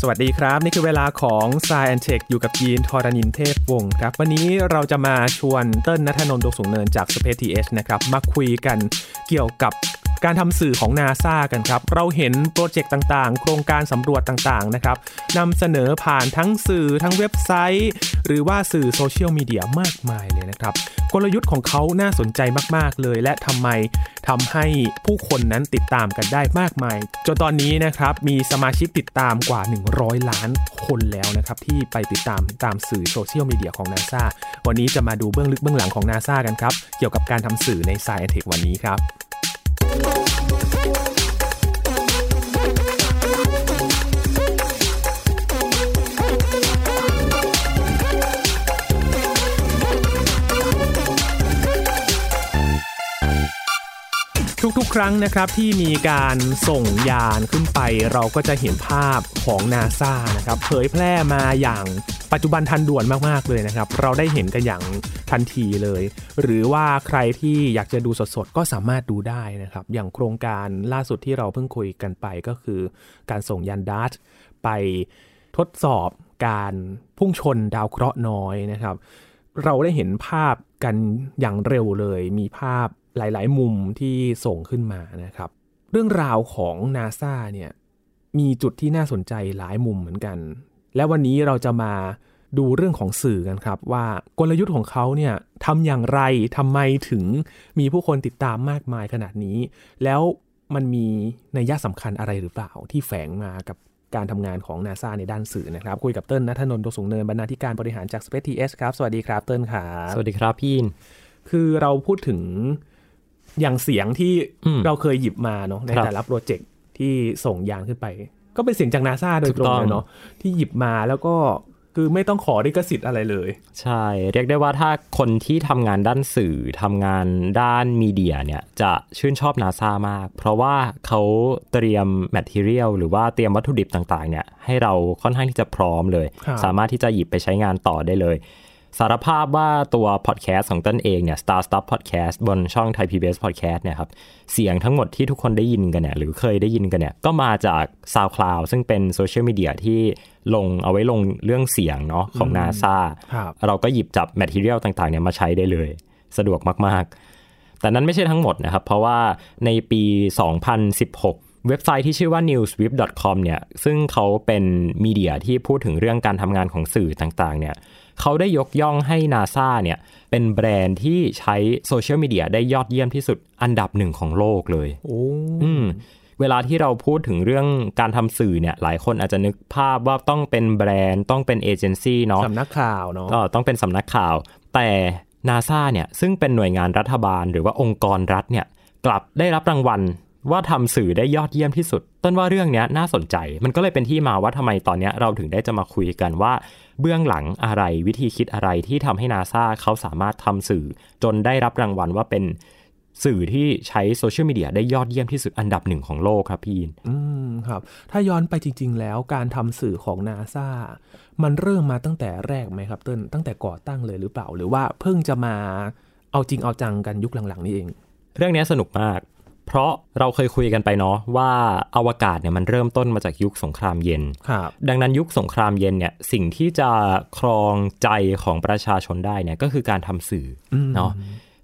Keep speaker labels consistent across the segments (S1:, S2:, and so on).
S1: สวัสดีครับ นี่คือเวลาของ s ซแอนเทคอยู่กับยีนทอรานินเทพวงศ์ครับ วันนี้เราจะมาชวนเติ้ลณัฐนนท์ดวงสูงเนินจาก Space TH นะครับ มาคุยกันเกี่ยวกับ การทำสื่อของนาซากันครับ เราเห็นโปรเจกต์ต่างๆ โครงการสำรวจต่างๆนะครับนำเสนอผ่านทั้งสื่อทั้งเว็บไซต์ หรือว่าสื่อโซเชียลมีเดียมากมายเลยนะครับ กลยุทธ์ของเขาน่าสนใจมากๆเลย และทำไมทำให้ผู้คนนั้นติดตามกันได้มากมาย จนตอนนี้นะครับมีสมาชิกติดตามกว่า 100 ล้านคนแล้วนะครับที่ไปติดตามตามสื่อโซเชียลมีเดียของนาซาวันนี้จะมาดูเบื้องลึกเบื้องหลังของนาซากันครับ เกี่ยวกับการทำสื่อใน s าย e อนเทควันนี้ครับ Oh. ทุกๆ ครั้งนะครับที่มีการส่งยานขึ้นไป เราก็จะเห็นภาพของนาซานะครับเผยแพร่มาอย่างปัจจุบันทันด่วนมากๆเลยนะครับ เราได้เห็นกันอย่างทันทีเลย หรือว่าใครที่อยากจะดูสดๆ ก็สามารถดูได้นะครับ อย่างโครงการล่าสุดที่เราเพิ่งคุยกันไปก็คือ การส่งยานดัชไปทดสอบการพุ่งชนดาวเคราะห์น้อยนะครับ เราได้เห็นภาพกันอย่างเร็วเลย มีภาพ หลาย ๆ มุมที่ส่งขึ้นมานะครับ เรื่องราวของนาซาเนี่ยมีจุดที่น่าสนใจหลายมุมเหมือนกัน และวันนี้เราจะมาดูเรื่องของสื่อกันครับ ว่ากลยุทธ์ของเขาเนี่ยทำอย่างไรทำไมถึงมีผู้คนติดตามมากมายขนาดนี้ แล้วมันมีนัยยะสำคัญอะไรหรือเปล่า ที่แฝงมากับการทำงานของนาซาในด้านสื่อนะครับ คุยกับเติ้ลนัทนนท์ดวงสูงเนินบรรณาธิการบริหารจาก Space TS ครับ สวัสดีครับเติ้ลครับ
S2: สวัสดีครับพี่อิน
S1: คือเราพูดถึง อย่างเสียงที่
S2: อืม
S1: เราเคยหยิบมาเนาะใน
S2: ครับ
S1: แต่ละโปรเจกต์ที่ส่งยานขึ้นไป ก็เป็นเสียงจากนาซาโดยตรง
S2: ถูกต้อง
S1: เลยเนาะที่หยิบมาแล้วก็คือไม่ต้องขอลิขสิทธิ์อะไรเลย
S2: ใช่ เรียกได้ว่าถ้าคนที่ทำงานด้านสื่อทำงานด้านมีเดียเนี่ย จะชื่นชอบนาซามาก เพราะว่าเขาเตรียม material หรือว่าเตรียมวัตถุดิบต่างๆ เนี่ย ให้เราค่อนข้างที่จะพร้อมเลย
S1: ครับ
S2: สามารถที่จะหยิบไปใช้งานต่อได้เลย สารภาพว่าตัวพอดแคสต์ของเติ้ลเองเนี่ย Star Stuff Podcast บนช่อง Thai PBS Podcast เนี่ยครับ เสียงทั้งหมดที่ทุกคนได้ยินกันเนี่ย หรือเคยได้ยินกันเนี่ย ก็มาจาก SoundCloud ซึ่งเป็นโซเชียลมีเดียที่ลงเอาไว้ลงเรื่องเสียงเนาะของ NASA
S1: ครับ
S2: เราก็หยิบจับ material ต่างๆเนี่ยมาใช้ได้เลย สะดวกมากๆ แต่นั้นไม่ใช่ทั้งหมดนะครับ เพราะว่าในปี 2016เว็บไซต์ที่ชื่อว่า newswhip.com เนี่ย ซึ่งเขาเป็นมีเดียที่พูดถึงเรื่องการทำงานของสื่อต่างๆ เนี่ย เขาได้ยกย่องให้ NASA เนี่ยเป็นแบรนด์ที่ใช้โซเชียลมีเดียได้ยอดเยี่ยมที่สุดอันดับหนึ่งของโลกเลย
S1: โอ้
S2: อืมเวลาที่เราพูดถึงเรื่องการทำสื่อเนี่ยหลายคนอาจจะนึกภาพว่าต้องเป็นแบรนด์ต้องเป็นเอเจนซี่เนาะ
S1: สำนักข่าวเนาะ
S2: ก็ต้องเป็นสำนักข่าว แต่นาซาเนี่ยซึ่งเป็นหน่วยงานรัฐบาลหรือว่าองค์กรรัฐเนี่ยกลับได้รับรางวัล ว่าทำสื่อได้ยอดเยี่ยมที่สุด ต้นว่าเรื่องเนี้ยน่าสนใจ มันก็เลยเป็นที่มาว่าทำไมตอนเนี้ยเราถึงได้จะมาคุยกันว่า เบื้องหลังอะไรวิธีคิดอะไรที่ทำให้นาซาเขาสามารถทำสื่อ จนได้รับรางวัลว่าเป็นสื่อที่ใช้โซเชียลมีเดียได้ยอดเยี่ยมที่สุดอันดับหนึ่งของโลกครับพี่อิน
S1: อืมครับ ถ้าย้อนไปจริง ๆ แล้วการทำสื่อของนาซามันเริ่มมาตั้งแต่แรกไหมครับเติ้ลตั้งแต่ก่อตั้งเลยหรือเปล่า หรือว่าเพิ่งจะมาเอาจริงเอาจังกันยุคหลังๆ นี่เอง
S2: เรื่องนี้สนุกมาก เพราะเราเคยคุยกันไปเนาะว่าอวกาศเนี่ยมันเริ่มต้นมาจากยุคสงครามเย็น
S1: ครับ
S2: ดังนั้นยุคสงครามเย็นเนี่ยสิ่งที่จะครองใจของประชาชนได้เนี่ยก็คือการทำสื่ออ
S1: ม
S2: เนาะ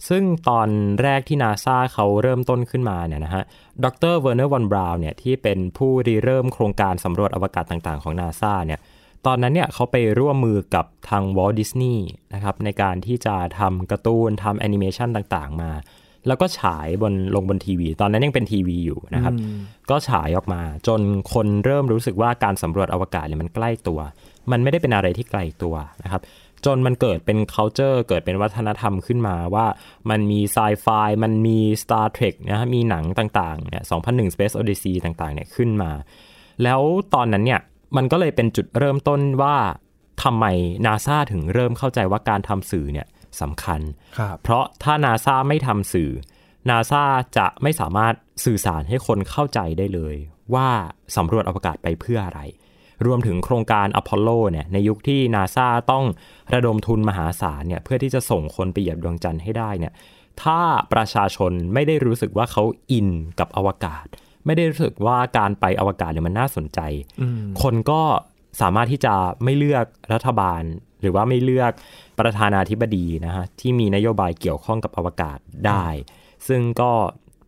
S2: ซึ่งตอนแรกที่นาซาเขาเริ่มต้นขึ้นมาเนี่ยนะฮะ ดรเวอร์เนอร์วอนบราวน์เนี่ยที่เป็นผู้ริเริ่มโครงการสำรวจอวกาศต่างๆของนาซาเนี่ย ตอนนั้นเนี่ยเขาไปร่วมมือกับทางวอลต์ดิสนีย์นะครับในการที่จะทำการ์ตูนทำแอนิเมชันต่างๆ มา แล้วก็ฉายบนลงบนทีวี ตอนนั้นยังเป็นทีวีอยู่นะครับ ก็ฉายออกมา จนคนเริ่มรู้สึกว่าการสำรวจอวกาศเนี่ยมันใกล้ตัว มันไม่ได้เป็นอะไรที่ไกลตัวนะครับ จนมันเกิดเป็น culture เกิดเป็นวัฒนธรรมขึ้นมาว่ามันมีไซไฟมันมี Star Trek นะฮะมีหนังต่างๆเนี่ย2001 Space Odyssey ต่างๆเนี่ยขึ้นมา แล้วตอนนั้นเนี่ยมันก็เลยเป็นจุดเริ่มต้นว่าทำไมนาซาถึงเริ่มเข้าใจว่าการทำสื่อเนี่ย สำคัญ
S1: ครับ
S2: เพราะถ้านาซาไม่ทำสื่อนาซาจะไม่สามารถสื่อสารให้คนเข้าใจได้เลย ว่าสำรวจอวกาศไปเพื่ออะไร รวมถึงโครงการอพอลโลเนี่ยในยุคที่นาซาต้องระดมทุนมหาศาลเนี่ยเพื่อที่จะส่งคนไปเหยียบดวงจันทร์ให้ได้เนี่ยถ้าประชาชนไม่ได้รู้สึกว่าเขาอินกับอวกาศ ไม่ได้รู้สึกว่าการไปอวกาศเนี่ยมันน่าสนใจ คนก็สามารถที่จะไม่เลือกรัฐบาล หรือว่าไม่เลือกประธานาธิบดีนะฮะที่มีนโยบายเกี่ยวข้องกับอวกาศได้ ซึ่งก็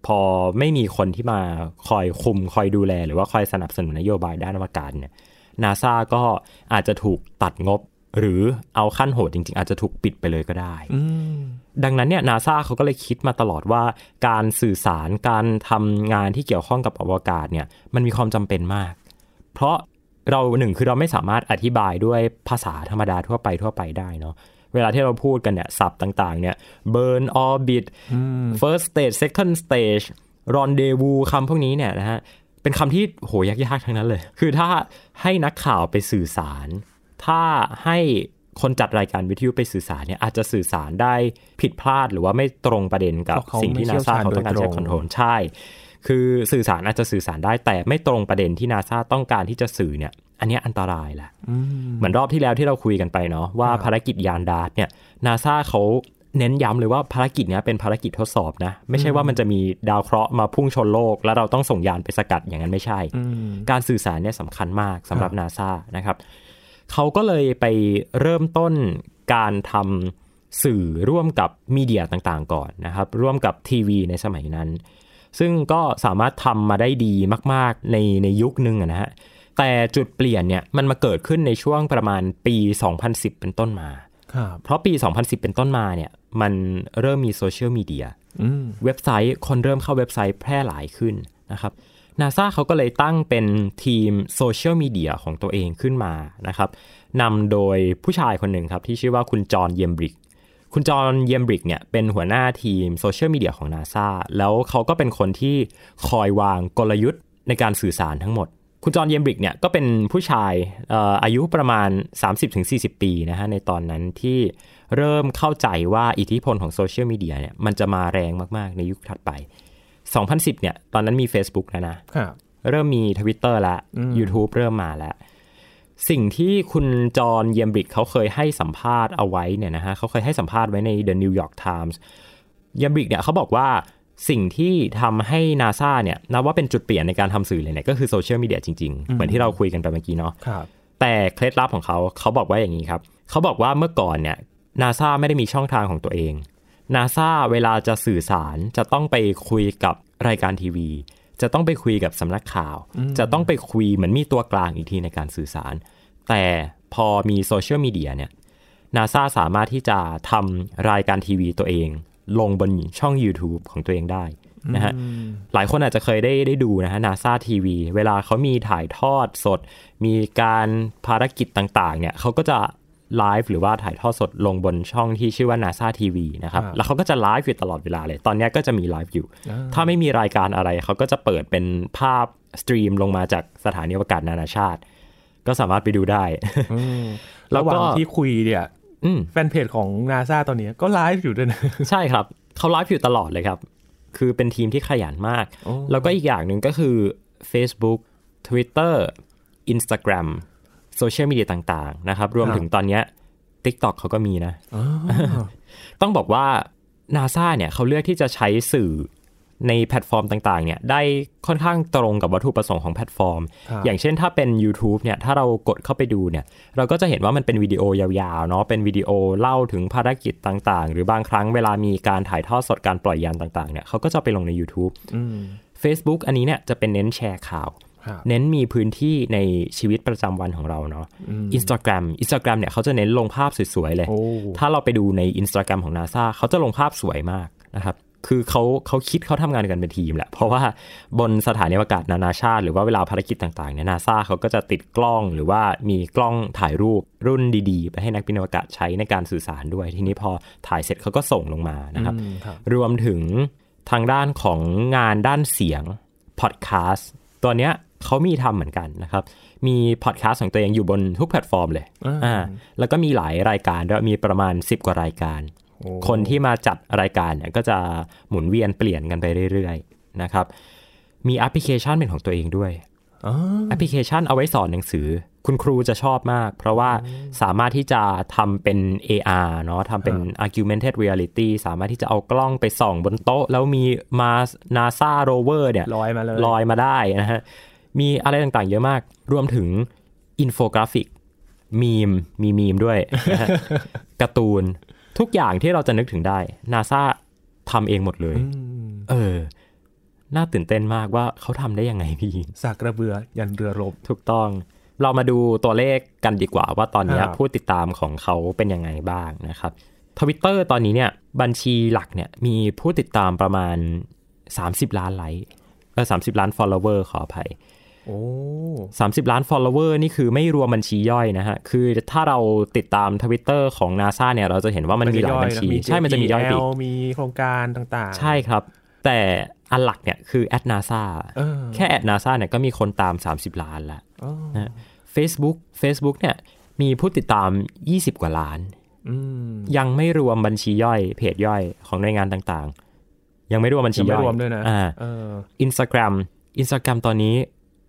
S2: พอไม่มีคนที่มาคอยคุมคอยดูแล หรือว่าคอยสนับสนุนนโยบายด้านอวกาศเนี่ยนาซาก็อาจจะถูกตัดงบ หรือเอาขั้นโหดจริง ๆ อาจจะถูกปิดไปเลยก็ได้ดังนั้นเนี่ยนาซาเขาก็เลยคิดมาตลอดว่า การสื่อสารการทำงานที่เกี่ยวข้องกับอวกาศเนี่ยมันมีความจำเป็นมาก เพราะ เราหนึ่งคือเราไม่สามารถอธิบายด้วยภาษาธรรมดาทั่วไปทั่วไปได้เนาะเวลาที่เราพูดกันเนี่ยศัพท์ต่างๆ เนี่ย burn orbit first stage second stage rendezvous คำพวกนี้เนี่ยนะฮะเป็นคำที่โหยากๆทั้งนั้นเลย คือถ้าให้นักข่าวไปสื่อสาร ถ้าให้คนจัดรายการวิทยุไปสื่อสารเนี่ยอาจจะสื่อสารได้ผิดพลาดหรือว่าไม่ตรงประเด็นกับ
S1: เพราะเขา
S2: สิ่งที่
S1: ไม่
S2: นา
S1: เชี่ยว
S2: ซา
S1: ชาญ
S2: เขาต้องการ
S1: โดยตรง
S2: ใช้ control ใช่ คือสื่อสารอาจจะสื่อสารได้แต่ไม่ตรงประเด็นที่นาซาต้องการที่จะสื่อเนี่ย อันเนี้ยอันตรายแหละเหมือนรอบที่แล้วที่เราคุยกันไปเนาะว่าภารกิจยานดาร์ตเนี่ยนาซาเขาเน้นย้ำเลยว่าภารกิจเนี้ยเป็นภารกิจทดสอบนะ ไม่ใช่ว่ามันจะมีดาวเคราะห์มาพุ่งชนโลก แล้วเราต้องส่งยานไปสกัดอย่างนั้นไม่ใช่ การสื่อสารเนี่ยสำคัญมากสำหรับนาซานะครับเขาก็เลยไปเริ่มต้นการทำสื่อร่วมกับมีเดียต่างๆ ก่อนนะครับ ร่วมกับทีวีในสมัยนั้น ซึ่งก็สามารถทำมาได้ดีมาก ๆ ในในยุคนึงอะนะฮะแต่จุดเปลี่ยนเนี่ยมันมาเกิดขึ้นในช่วงประมาณปี 2010 เป็นต้นมา
S1: ครับ
S2: เพราะปี 2010 เป็นต้นมาเนี่ยมันเริ่มมีโซเชียลมีเดีย
S1: อืม
S2: เว็บไซต์คนเริ่มเข้าเว็บไซต์แพร่หลายขึ้นนะครับนาซาเขาก็เลยตั้งเป็นทีมโซเชียลมีเดียของตัวเองขึ้นมานะครับนำโดยผู้ชายคนหนึ่งครับที่ชื่อว่าคุณจอห์นเยมบริก คุณจอห์นเยมบริกเนี่ยเป็นหัวหน้าทีมโซเชียลมีเดียของนาซาแล้วเขาก็เป็นคนที่คอยวางกลยุทธ์ในการสื่อสารทั้งหมด คุณจอห์นเยมบริกเนี่ยก็เป็นผู้ชายเอ่ออายุประมาณ 30-40 ปีนะฮะในตอนนั้นที่เริ่มเข้าใจว่าอิทธิพลของโซเชียลมีเดียเนี่ยมันจะมาแรงมาก ๆ ในยุคถัดไป 2010 เนี่ยตอนนั้นมี Facebook แล้วนะ
S1: ครับ
S2: เริ่มมี Twitter แล้ว YouTube เริ่มมาแล้ว สิ่งที่คุณจอห์นเยมบริกเขาเคยให้สัมภาษณ์เอาไว้เนี่ยนะฮะเขาเคยให้สัมภาษณ์ไว้ใน The New York Times เยมบริกเนี่ยเขาบอกว่าสิ่งที่ทำให้นาซาเนี่ยนับว่าเป็นจุดเปลี่ยนในการทำสื่อเลยเนี่ยก็คือโซเชียลมีเดียจริงๆ เหมือนที่เราคุยกันไปเมื่อกี้เนาะ
S1: ครับ
S2: แต่เคล็ดลับของเขาเขาบอกว่าอย่างนี้ครับ เขาบอกว่าเมื่อก่อนเนี่ยนาซาไม่ได้มีช่องทางของตัวเองนาซาเวลาจะสื่อสารจะต้องไปคุยกับรายการทีวี จะต้องไปคุยกับสำนักข่าว จะต้องไปคุยเหมือนมีตัวกลางอีกทีในการสื่อสาร แต่พอมีโซเชียลมีเดียเนี่ยนาซาสามารถที่จะทำรายการทีวีตัวเอง ลงบนช่อง YouTube ของตัวเองได้นะฮะหลายคนอาจจะเคยได้ได้ดูนะฮะนาซาทีวีเวลาเขามีถ่ายทอดสด มีการภารกิจต่างๆ เนี่ยเขาก็จะ ไลฟ์หรือว่าถ่ายทอดสดลงบนช่องที่ชื่อว่า NASA TV นะครับ
S1: ครับ
S2: แล้วเขาก็จะไลฟ์อยู่ตลอดเวลาเลย ตอนเนี้ยก็จะมีไลฟ์อยู่ ถ้าไม่มีรายการอะไร เขาก็จะเปิดเป็นภาพสตรีมลงมาจากสถานีอวกาศนานาชาติ ก็สามารถไปดูได้ แล้วก็
S1: ระหว่างที่คุยเนี่ย
S2: อืม
S1: แฟนเพจของนาซาตอนนี้ก็ไลฟ์อยู่ด้วยนะ
S2: ใช่ครับ เขาไลฟ์อยู่ตลอดเลยครับ คือเป็นทีมที่ขยันมาก
S1: โอ้
S2: แล้วก็อีกอย่างหนึ่งก็คือ Facebook Twitter Instagram โซเชียลมีเดียต่างๆนะครับ รวมถึงตอนเนี้ย TikTok เขาก็มีนะ
S1: อ๋อ
S2: ต้องบอกว่า NASA เนี่ยเขาเลือกที่จะใช้สื่อในแพลตฟอร์มต่างๆ เนี่ยได้ค่อนข้างตรงกับวัตถุประสงค์ของแพลตฟอร์ม
S1: ครับ
S2: อย่างเช่นถ้าเป็น YouTube เนี่ยถ้าเรากดเข้าไปดูเนี่ยเราก็จะเห็นว่ามันเป็นวิดีโอยาวๆเนาะเป็นวิดีโอเล่าถึงภารกิจต่างๆ หรือบางครั้งเวลามีการถ่ายทอดสดการปล่อยยานต่างๆเนี่ยเขาก็จะไปลงใน YouTube
S1: อืม
S2: Facebook อันนี้เนี่ยจะเป็นเน้นแชร์ข่าว
S1: ครับ
S2: เน้นมีพื้นที่ในชีวิตประจำวันของเราเนาะ Instagram Instagram เนี่ยเขาจะเน้นลงภาพสวยๆเลย
S1: โอ้
S2: ถ้าเราไปดูใน Instagram ของ NASA เขาจะลงภาพสวยมากนะครับคือเขาเขาคิดเขาทำงานกันเป็นทีมแหละ เพราะว่าบนสถานีอวกาศนานาชาติ หรือว่าเวลาภารกิจต่างๆเนี่ยนาซาเขาก็จะติดกล้องหรือว่ามีกล้องถ่ายรูปรุ่นดีๆ ไปให้นักบินอวกาศใช้ในการสื่อสารด้วย ทีนี้พอถ่ายเสร็จเขาก็ส่งลงมานะครับ
S1: อืมครับ
S2: รวมถึงทางด้านของงานด้านเสียงพอดแคสต์ตัวเนี้ย เขามีทำเหมือนกันนะครับ มีพอดแคสต์ของตัวเองอยู่บนทุกแพลตฟอร์มเลย
S1: อ่า
S2: อ่าแล้วก็มีหลายรายการด้วยมีประมาณ 10 กว่ารายการ
S1: โอ้
S2: คนที่มาจัดรายการเนี่ยก็จะหมุนเวียนเปลี่ยนกันไปเรื่อยๆนะครับ มีแอปพลิเคชันเป็นของตัวเองด้วย
S1: อ๋อ
S2: แอปพลิเคชันเอาไว้สอนหนังสือ คุณครูจะชอบมาก เพราะว่าสามารถที่จะทำเป็น AR เนาะทำเป็น augmented reality สามารถที่จะเอากล้องไปส่องบนโต๊ะ แล้วมีมา NASA rover เนี่ย
S1: ลอยมาเลย
S2: ลอยมาได้นะฮะ มีอะไรต่างๆ เยอะมาก รวมถึงอินโฟกราฟิกมีมมีมีมด้วยนะฮะการ์ตูนทุกอย่างที่เราจะนึกถึงได้นาซาทำเองหมดเลย เออ น่าตื่นเต้นมากว่าเขาทำได้ยังไงพี่
S1: สากระเบือยันเรือรบ
S2: ถูกต้อง เรามาดูตัวเลขกันดีกว่าว่าตอนเนี้ย
S1: ครับ
S2: ผู้ติดตามของเขาเป็นยังไงบ้างนะครับทวิตเตอร์ตอนนี้เนี่ย บัญชีหลักเนี่ย มีผู้ติดตามประมาณ 30 ล้านไลค์เออ 30 ล้าน follower ขออภัย
S1: โอ้
S2: 30ล้าน follower นี่คือไม่รวมบัญชีย่อยนะฮะ คือถ้าเราติดตามทวิตเตอร์ของ NASA เนี่ย เราจะเห็นว่ามันมีหลายบัญชี ใช่ มันจะมีย่อยไปอีก
S1: มีโครงการต่างๆ
S2: ใช่ครับ แต่อันหลักเนี่ยคือแอด NASA
S1: เออ
S2: แค่แอด NASA เนี่ยก็มีคนตาม 30 ล้านแล้ว
S1: อ๋อ
S2: นะ Facebook Facebook เนี่ยมีผู้ติดตาม 20 กว่าล้าน
S1: อืม
S2: ยังไม่รวมบัญชีย่อย เพจย่อยของหน่วยงานต่างๆ ยังไม่รวมบัญชี
S1: ยังไม่
S2: ย่อย
S1: รวมด้วยนะ
S2: อ่า
S1: เออ
S2: อินสตาแกรมอินสตาแกรมตอนนี้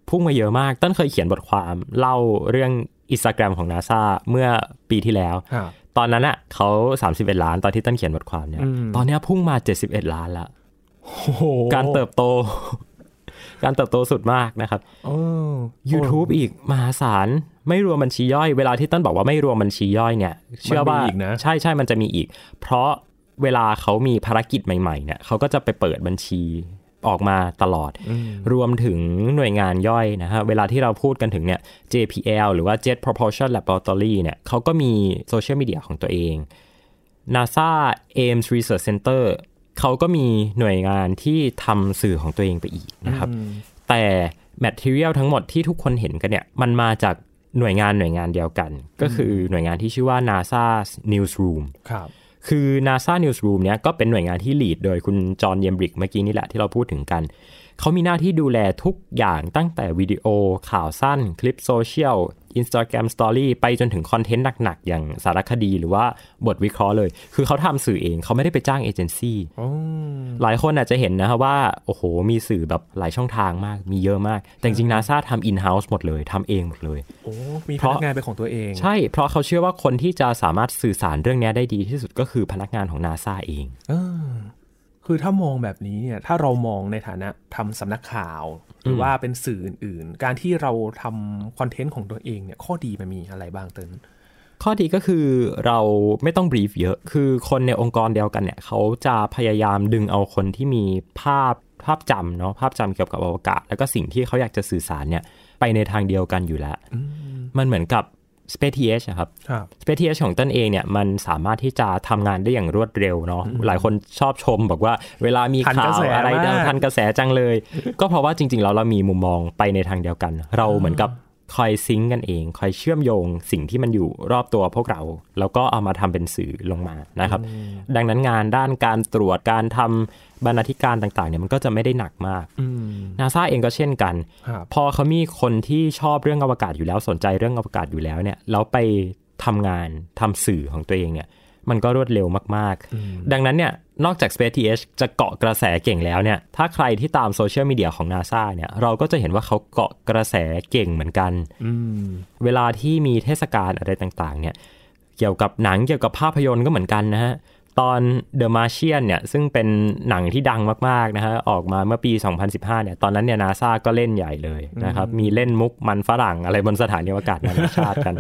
S2: พุ่งมาเยอะมาก ต้นเคยเขียนบทความเล่าเรื่องอินสตาแกรมของ NASA เมื่อปีที่แล้ว
S1: ครับ
S2: ตอนนั้นอะเขา 31 ล้านตอนที่ต้นเขียนบทความเนี่ย
S1: อืม
S2: ตอนเนี้ยพุ่งมา 71 ล้านละ
S1: โอ้โห
S2: การเติบโต การเติบโตสุดมากนะครับ
S1: เออ
S2: YouTube อีกมหาศาลไม่รวมบัญชีย่อย เวลาที่ต้นบอกว่าไม่รวมบัญชีย่อยเนี่ย เชื่อว่า
S1: มันมีอีกนะ
S2: ใช่ใช่มันจะมีอีก เพราะเวลาเขามีภารกิจใหม่ๆเนี่ยเขาก็จะไปเปิดบัญชี ออกมาตลอด
S1: อืม
S2: รวมถึงหน่วยงานย่อยนะฮะเวลาที่เราพูดกันถึงเนี่ย JPL หรือว่า Jet Propulsion Laboratory เนี่ยเขาก็มีโซเชียลมีเดียของตัวเอง NASA Ames Research Center เขาก็มีหน่วยงานที่ทำสื่อของตัวเองไปอีกนะครับ แต่ material ทั้งหมดที่ทุกคนเห็นกันเนี่ย มันมาจากหน่วยงานหน่วยงานเดียวกัน ก็คือหน่วยงานที่ชื่อว่า NASA Newsroom
S1: ครับ
S2: คือ NASA Newsroom เนี้ยก็เป็นหน่วยงานที่ lead โดยคุณจอห์นเยมบริกเมื่อกี้นี่แหละที่เราพูดถึงกัน เขามีหน้าที่ดูแลทุกอย่างตั้งแต่วิดีโอ ข่าวสั้น คลิปโซเชียล Instagram Story ไปจนถึงคอนเทนต์หนัก ๆ อย่างสารคดีหรือว่าบทวิเคราะห์เลย คือเขาทำสื่อเองเขาไม่ได้ไปจ้างเอเจนซี่
S1: อ๋อ
S2: หลายคนอาจจะเห็นนะครับว่า โอ้โห มีสื่อแบบหลายช่องทางมาก มีเยอะมาก แต่จริงๆ NASA ทำ in-house หมดเลยทำเองหมดเลย
S1: โอ้มี
S2: เพ
S1: พ
S2: ราะ
S1: นักงานเป็นของตัวเอง
S2: ใช่ เพราะเขาเชื่อว่าคนที่จะสามารถสื่อสารเรื่องนี้ได้ดีที่สุดก็คือพนักงานของ NASA เอง
S1: เออ คือถ้ามองแบบนี้เนี่ยถ้าเรามองในฐานะทำสำนักข่าว หรือว่าเป็นสื่ออื่น ๆ การที่เราทำคอนเทนต์ของตัวเองเนี่ยข้อดีมันมีอะไรบ้างเติ้ล
S2: ข้อดีก็คือเราไม่ต้องบรีฟเยอะ คือคนในองค์กรเดียวกันเนี่ยเขาจะพยายามดึงเอาคนที่มีภาพภาพจำเนาะภาพจำเกี่ยวกับอวกาศ แล้วก็สิ่งที่เขาอยากจะสื่อสารเนี่ยไปในทางเดียวกันอยู่แล้ว มันเหมือนกับ Space TH อะครับ
S1: ครับ
S2: Space TH ของต้นเองเนี่ยมันสามารถที่จะทำงานได้อย่างรวดเร็วเนาะหลายคนชอบชมบอกว่าเวลามี
S1: ทัน
S2: ข่าก
S1: ระ
S2: ว
S1: แส
S2: อะไร
S1: มาก
S2: เดินทันกระแสจังเลย ก็เพราะว่าจริง ๆ แล้วเรามีมุมมองไปในทางเดียวกัน เราเหมือนกับคอยซิงก์กันเอง คอยเชื่อมโยงสิ่งที่มันอยู่รอบตัวพวกเรา แล้วก็เอามาทำเป็นสื่อลงมานะครับ ดังนั้นงานด้านการตรวจการทำ บรรณาธิการต่างๆเนี่ยมันก็จะไม่ได้หนักมาก
S1: อืม
S2: นาซาเองก็เช่นกัน
S1: ครับ
S2: พอเขามีคนที่ชอบเรื่องอวกาศอยู่แล้วสนใจเรื่องอวกาศอยู่แล้วเนี่ยแล้วไปทำงานทำสื่อของตัวเองเนี่ยมันก็รวดเร็วมาก ๆ ดังนั้นเนี่ยนอกจาก Space TH จะเกาะกระแสเก่งแล้วเนี่ยถ้าใครที่ตามโซเชียลมีเดียของ NASA เนี่ยเราก็จะเห็นว่าเขาเกาะกระแสเก่งเหมือนกัน
S1: อืม
S2: เวลาที่มีเทศกาลอะไรต่าง ๆ เนี่ยเกี่ยวกับหนังเกี่ยวกับภาพยนตร์ก็เหมือนกันนะฮะ ตอน The Martian เนี่ยซึ่งเป็นหนังที่ดังมากๆนะฮะออกมาเมื่อปี 2015 เนี่ยตอนนั้นเนี่ยนาซาก็เล่นใหญ่เลยนะครับมีเล่นมุกมันฝรั่งอะไรบนสถานีอวกาศนานาชาติกัน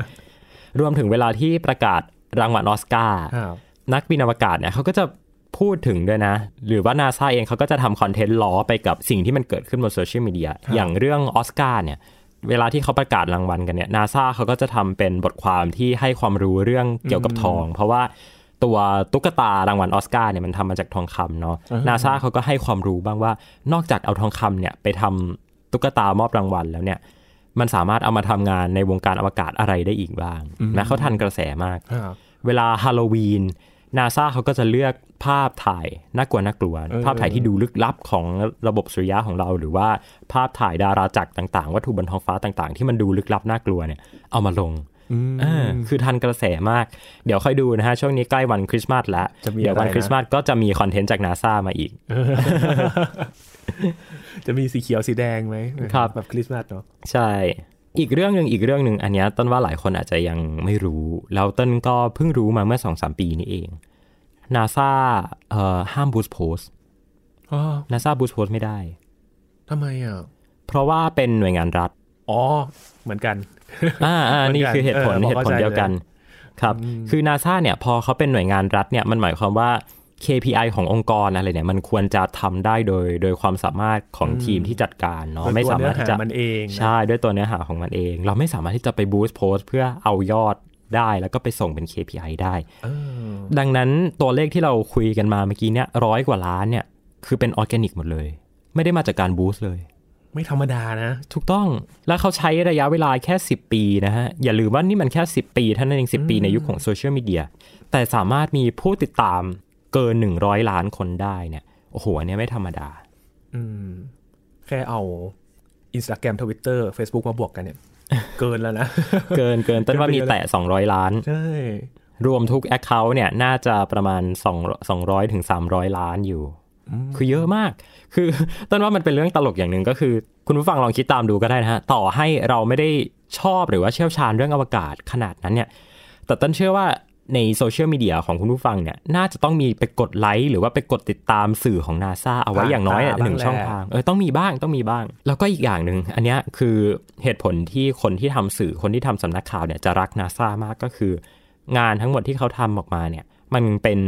S2: รวมถึงเวลาที่ประกาศรางวัลออสการ์
S1: ครับ
S2: นักบินอวกาศเนี่ยเขาก็จะพูดถึงด้วยนะ หรือว่านาซาเองเขาก็จะทำคอนเทนต์ล้อไปกับสิ่งที่มันเกิดขึ้นบนโซเชียลมีเดียอย่างเรื่องออสการ์เนี่ยเวลาที่เขาประกาศรางวัลกันเนี่ยนาซาเขาก็จะทำเป็นบทความที่ให้ความรู้เรื่องเกี่ยวกับทอง เพราะว่า ตัวตุ๊กตารางวัลออสการ์เนี่ยมันทำมาจากทองคำเนาะนาซาเขาก็ให้ความรู้บ้างว่านอกจากเอาทองคำเนี่ยไปทำตุ๊กตามอบรางวัลแล้วเนี่ย มันสามารถเอามาทำงานในวงการอวกาศอะไรได้อีกบ้างนะเขาทันกระแสมาก
S1: ครับ
S2: เวลาฮาโลวีนนาซาเขาก็จะเลือกภาพถ่ายน่ากลัวน่ากลัว
S1: เออ
S2: ภาพถ่ายที่ดูลึกลับของระบบสุริยะของเรา หรือว่าภาพถ่ายดาราจักรต่าง ๆ วัตถุบนท้องฟ้าต่าง ๆ ที่มันดูลึกลับน่ากลัวเนี่ยเอามาลง
S1: อืม
S2: เออคือทันกระแสมาก เดี๋ยวค่อยดูนะฮะ ช่วงนี้ใกล้วันคริสต์มาสแล้ว
S1: จะมี
S2: เดี๋ยววัน
S1: อะไรนะ
S2: คริสต์มาสก็จะมีคอนเทนต์จากนาซามาอีก
S1: จะมีสีเขียวสีแดงไหม
S2: ครับ
S1: แบบคริสต์มาสเนาะ
S2: ใช่ อีกเรื่องหนึ่งอีกเรื่องหนึ่งอันเนี้ยต้นว่าหลายคนอาจจะยังไม่รู้ แล้วต้นก็เพิ่งรู้มาเมื่อสองสามปีนี้เองนาซาเอ่อห้ามบูสโพส
S1: อ๋อ
S2: นาซาบูสโพสไม่ได้
S1: ทำไมอะ
S2: เพราะว่าเป็นหน่วยงานรัฐ
S1: อ๋อ เหมือนกัน
S2: อ่าอ่า
S1: เหมือนกัน
S2: นี่คือเหตุผล
S1: เออพอ
S2: เหตุผล
S1: เข้าใจ
S2: เดียวกัน ครับ คือนาซาเนี่ยพอเขาเป็นหน่วยงานรัฐเนี่ยมันหมายความว่า KPI ขององค์กรอะไรเนี่ยมันควรจะทำได้โดยโดยความสามารถของทีมที่จัดการเนาะ
S1: โดย
S2: ไม่
S1: ต้อง
S2: สามารถที่จะ
S1: เนื้อหามันเองนะ
S2: ใช่ด้วยตัวเนื้อหาของมันเอง เราไม่สามารถที่จะไป boost post เพื่อเอายอดได้แล้วก็ไปส่งเป็น KPI ได้
S1: เออ
S2: ดังนั้นตัวเลขที่เราคุยกันมาเมื่อกี้เนี่ยร้อยกว่าล้านเนี่ยคือเป็นออร์แกนิกหมดเลย ไม่ได้มาจากการ boost เลย
S1: ไม่ธรรมดานะ
S2: ถูกต้องแล้วเขาใช้ระยะเวลาแค่ 10 ปีนะฮะ อย่าลืมว่านี่มันแค่ 10 ปีเท่านั้นเอง10 ปีในยุคของโซเชียลมีเดียแต่สามารถมีผู้ติดตามเกิน 100 ล้านคนได้เนี่ยโอ้โหอันเนี้ยไม่ธรรมดา
S1: อืม แค่เอาอินสตาแกรมทวิตเตอร์เฟซบุ๊กมาบวกกันเนี่ย เกินแล้วนะ
S2: เกินเกินต้นว่ามีแตะ 200 ล้าน
S1: ใช่
S2: รวมทุก Account เนี่ยน่าจะประมาณ 2 200ถึง300 ล้านอยู่ คือเยอะมาก คือต้นว่ามันเป็นเรื่องตลกอย่างหนึ่งก็คือ คุณผู้ฟังลองคิดตามดูก็ได้นะฮะ ต่อให้เราไม่ได้ชอบหรือว่าเชี่ยวชาญเรื่องอวกาศขนาดนั้นเนี่ย แต่ต้นเชื่อว่าในโซเชียลมีเดียของคุณผู้ฟังเนี่ย น่าจะต้องมีไปกดไลค์หรือว่าไปกดติดตามสื่อของนาซาเอาไว้อย่างน้อยอะหนึ่งช่องทาง เออต้องมีบ้างต้องมีบ้าง แล้วก็อีกอย่างหนึ่งอันเนี้ยคือเหตุผลที่คนที่ทำสื่อคนที่ทำสำนักข่าวเนี่ยจะรักนาซามากก็คือ งานทั้งหมดที่เขาทำออกมาเนี่ย มันเป็น